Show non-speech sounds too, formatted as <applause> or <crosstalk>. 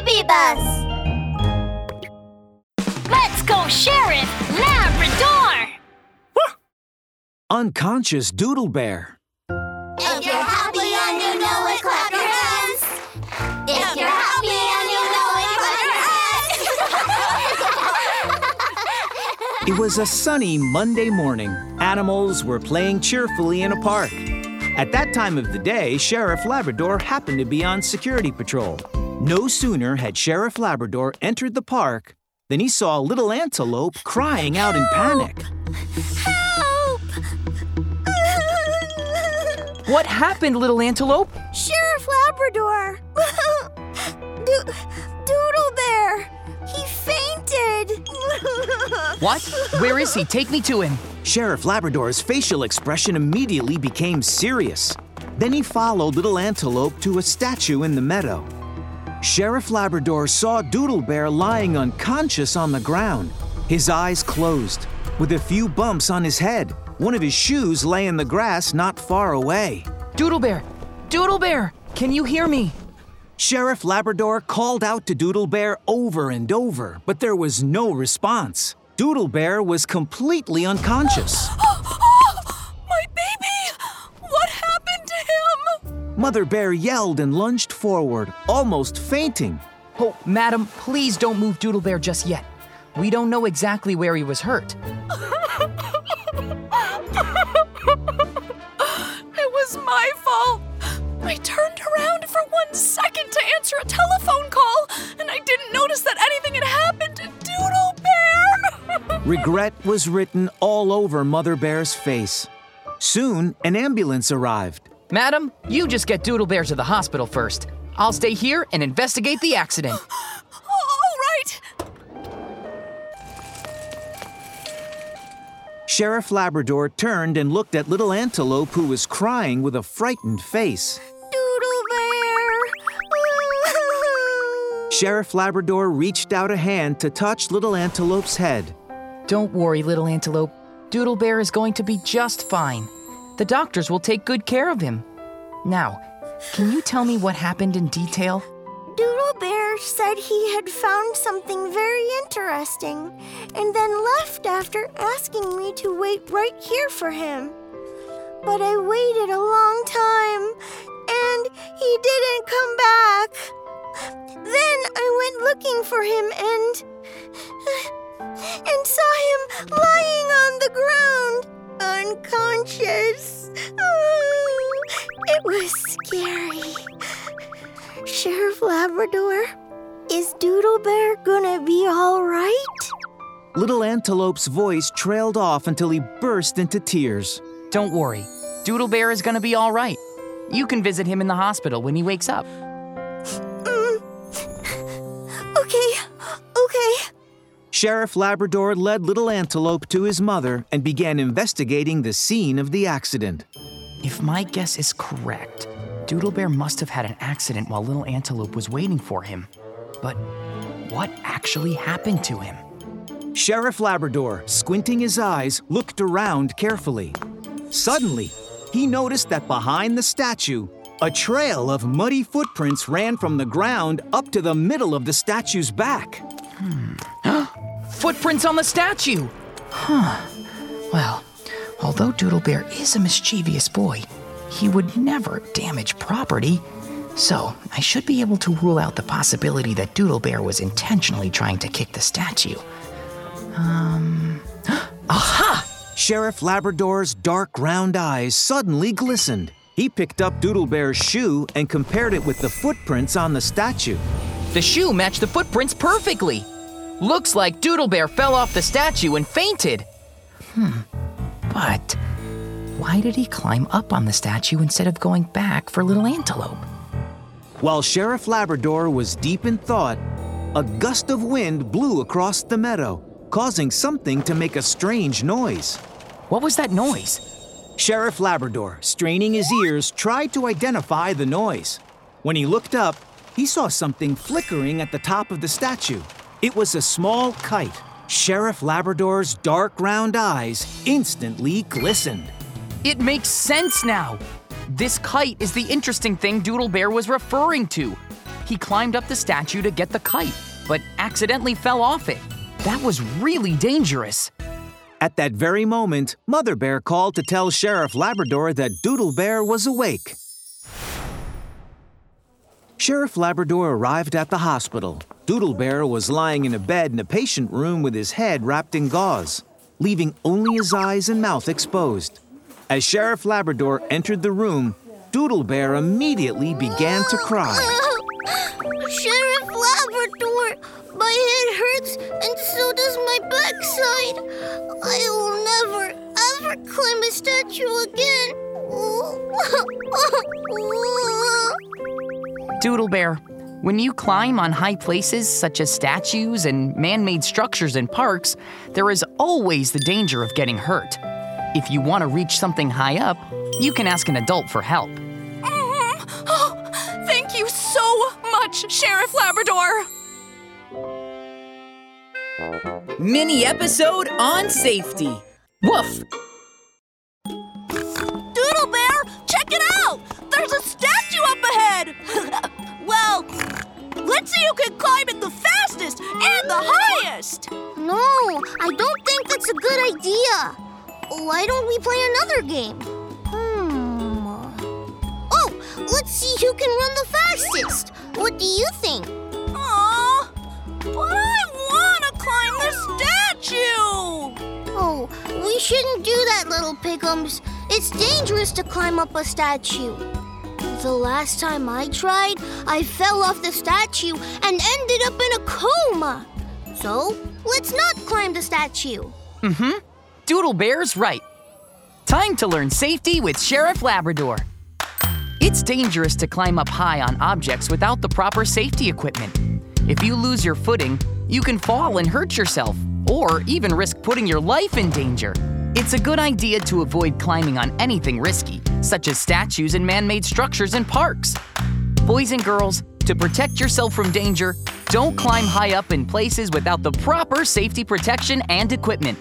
BabyBus. Let's go, Sheriff Labrador! Unconscious Doodle Bear. If you're happy and you know it, clap your hands. If you're happy and you know it, clap your hands. It was a sunny Monday morning. Animals were playing cheerfully in a park. At that time of the day, Sheriff Labrador happened to be on security patrol. No sooner had Sheriff Labrador entered the park than he saw a little antelope crying out in panic. Help! What happened, little antelope? Sheriff Labrador. Do- Doodle Bear. He fainted. What? Where is he? Take me to him. Sheriff Labrador's facial expression immediately became serious. Then he followed Little Antelope to a statue in the meadow. Sheriff Labrador saw Doodle Bear lying unconscious on the ground, his eyes closed, with a few bumps on his head. One of his shoes lay in the grass not far away. Doodle Bear! Doodle Bear! Can you hear me? Sheriff Labrador called out to Doodle Bear over and over, but there was no response. Doodle Bear was completely unconscious. <gasps> My baby! What happened to him? Mother Bear yelled and lunged forward, almost fainting. Oh, madam, please don't move Doodle Bear just yet. We don't know exactly where he was hurt. <laughs> It was my fault. I turned around for one second to answer a telephone call, and I didn't notice that anything had happened to Doodle Bear. <laughs> Regret was written all over Mother Bear's face. Soon, an ambulance arrived. Madam, you just get Doodle Bear to the hospital first. I'll stay here and investigate the accident. <gasps> All right. Sheriff Labrador turned and looked at Little Antelope, who was crying with a frightened face. Doodle Bear. <laughs> <laughs> Sheriff Labrador reached out a hand to touch Little Antelope's head. Don't worry, little antelope. Doodle Bear is going to be just fine. The doctors will take good care of him. Now, can you tell me what happened in detail? Doodle Bear said he had found something very interesting and then left after asking me to wait right here for him. But I waited a long time and he didn't come back. Then I went looking for him and <sighs> and saw him lying on the ground unconscious. Ah, it was scary. Sheriff Labrador, is Doodle Bear gonna be all right? Little Antelope's voice trailed off until he burst into tears. Don't worry. Doodle Bear is going to be all right. You can visit him in the hospital when he wakes up. Sheriff Labrador led Little Antelope to his mother and began investigating the scene of the accident. If my guess is correct, Doodle Bear must have had an accident while Little Antelope was waiting for him. But what actually happened to him? Sheriff Labrador, squinting his eyes, looked around carefully. Suddenly, he noticed that behind the statue, a trail of muddy footprints ran from the ground up to the middle of the statue's back. Footprints on the statue! Huh. Well, although Doodle Bear is a mischievous boy, he would never damage property. So, I should be able to rule out the possibility that Doodle Bear was intentionally trying to kick the statue. Um. <gasps> Aha! Sheriff Labrador's dark round eyes suddenly glistened. He picked up Doodle Bear's shoe and compared it with the footprints on the statue. The shoe matched the footprints perfectly. Looks like Doodle Bear fell off the statue and fainted. Hmm. But why did he climb up on the statue instead of going back for Little Antelope? While Sheriff Labrador was deep in thought, a gust of wind blew across the meadow, causing something to make a strange noise. What was that noise? Sheriff Labrador, straining his ears, tried to identify the noise. When he looked up, he saw something flickering at the top of the statue. It was a small kite. Sheriff Labrador's dark round eyes instantly glistened. It makes sense now. This kite is the interesting thing Doodle Bear was referring to. he climbed up the statue to get the kite, but accidentally fell off it. That was really dangerous. At that very moment, Mother Bear called to tell Sheriff Labrador that Doodle Bear was awake. Sheriff Labrador arrived at the hospital. Doodle Bear was lying in a bed in a patient room with his head wrapped in gauze, leaving only his eyes and mouth exposed. As Sheriff Labrador entered the room, Doodle Bear immediately began to cry. <laughs> Sheriff Labrador, my head hurts and so does my backside. I will never, ever climb a statue again. <laughs> Oh, oh, oh. Doodle Bear, when you climb on high places such as statues and man made structures in parks, there is always the danger of getting hurt. If you want to reach something high up, you can ask an adult for help. Mm-hmm. Oh, thank you so much, Sheriff Labrador. Mini episode on safety. Woof! Let's see who can climb it the fastest and the highest! No, I don't think that's a good idea. Why don't we play another game? Hmm. Oh, let's see who can run the fastest. What do you think? Aw, but I want to climb the statue! Oh, we shouldn't do that, little Pickums. It's dangerous to climb up a statue. The last time I tried, I fell off the statue and ended up in a coma. So, let's not climb the statue. Mm-hmm. Doodle Bear's right. Time to learn safety with Sheriff Labrador. It's dangerous to climb up high on objects without the proper safety equipment. If you lose your footing, you can fall and hurt yourself, or even risk putting your life in danger. It's a good idea to avoid climbing on anything risky, such as statues and man made structures in parks. Boys and girls, to protect yourself from danger, don't climb high up in places without the proper safety protection and equipment.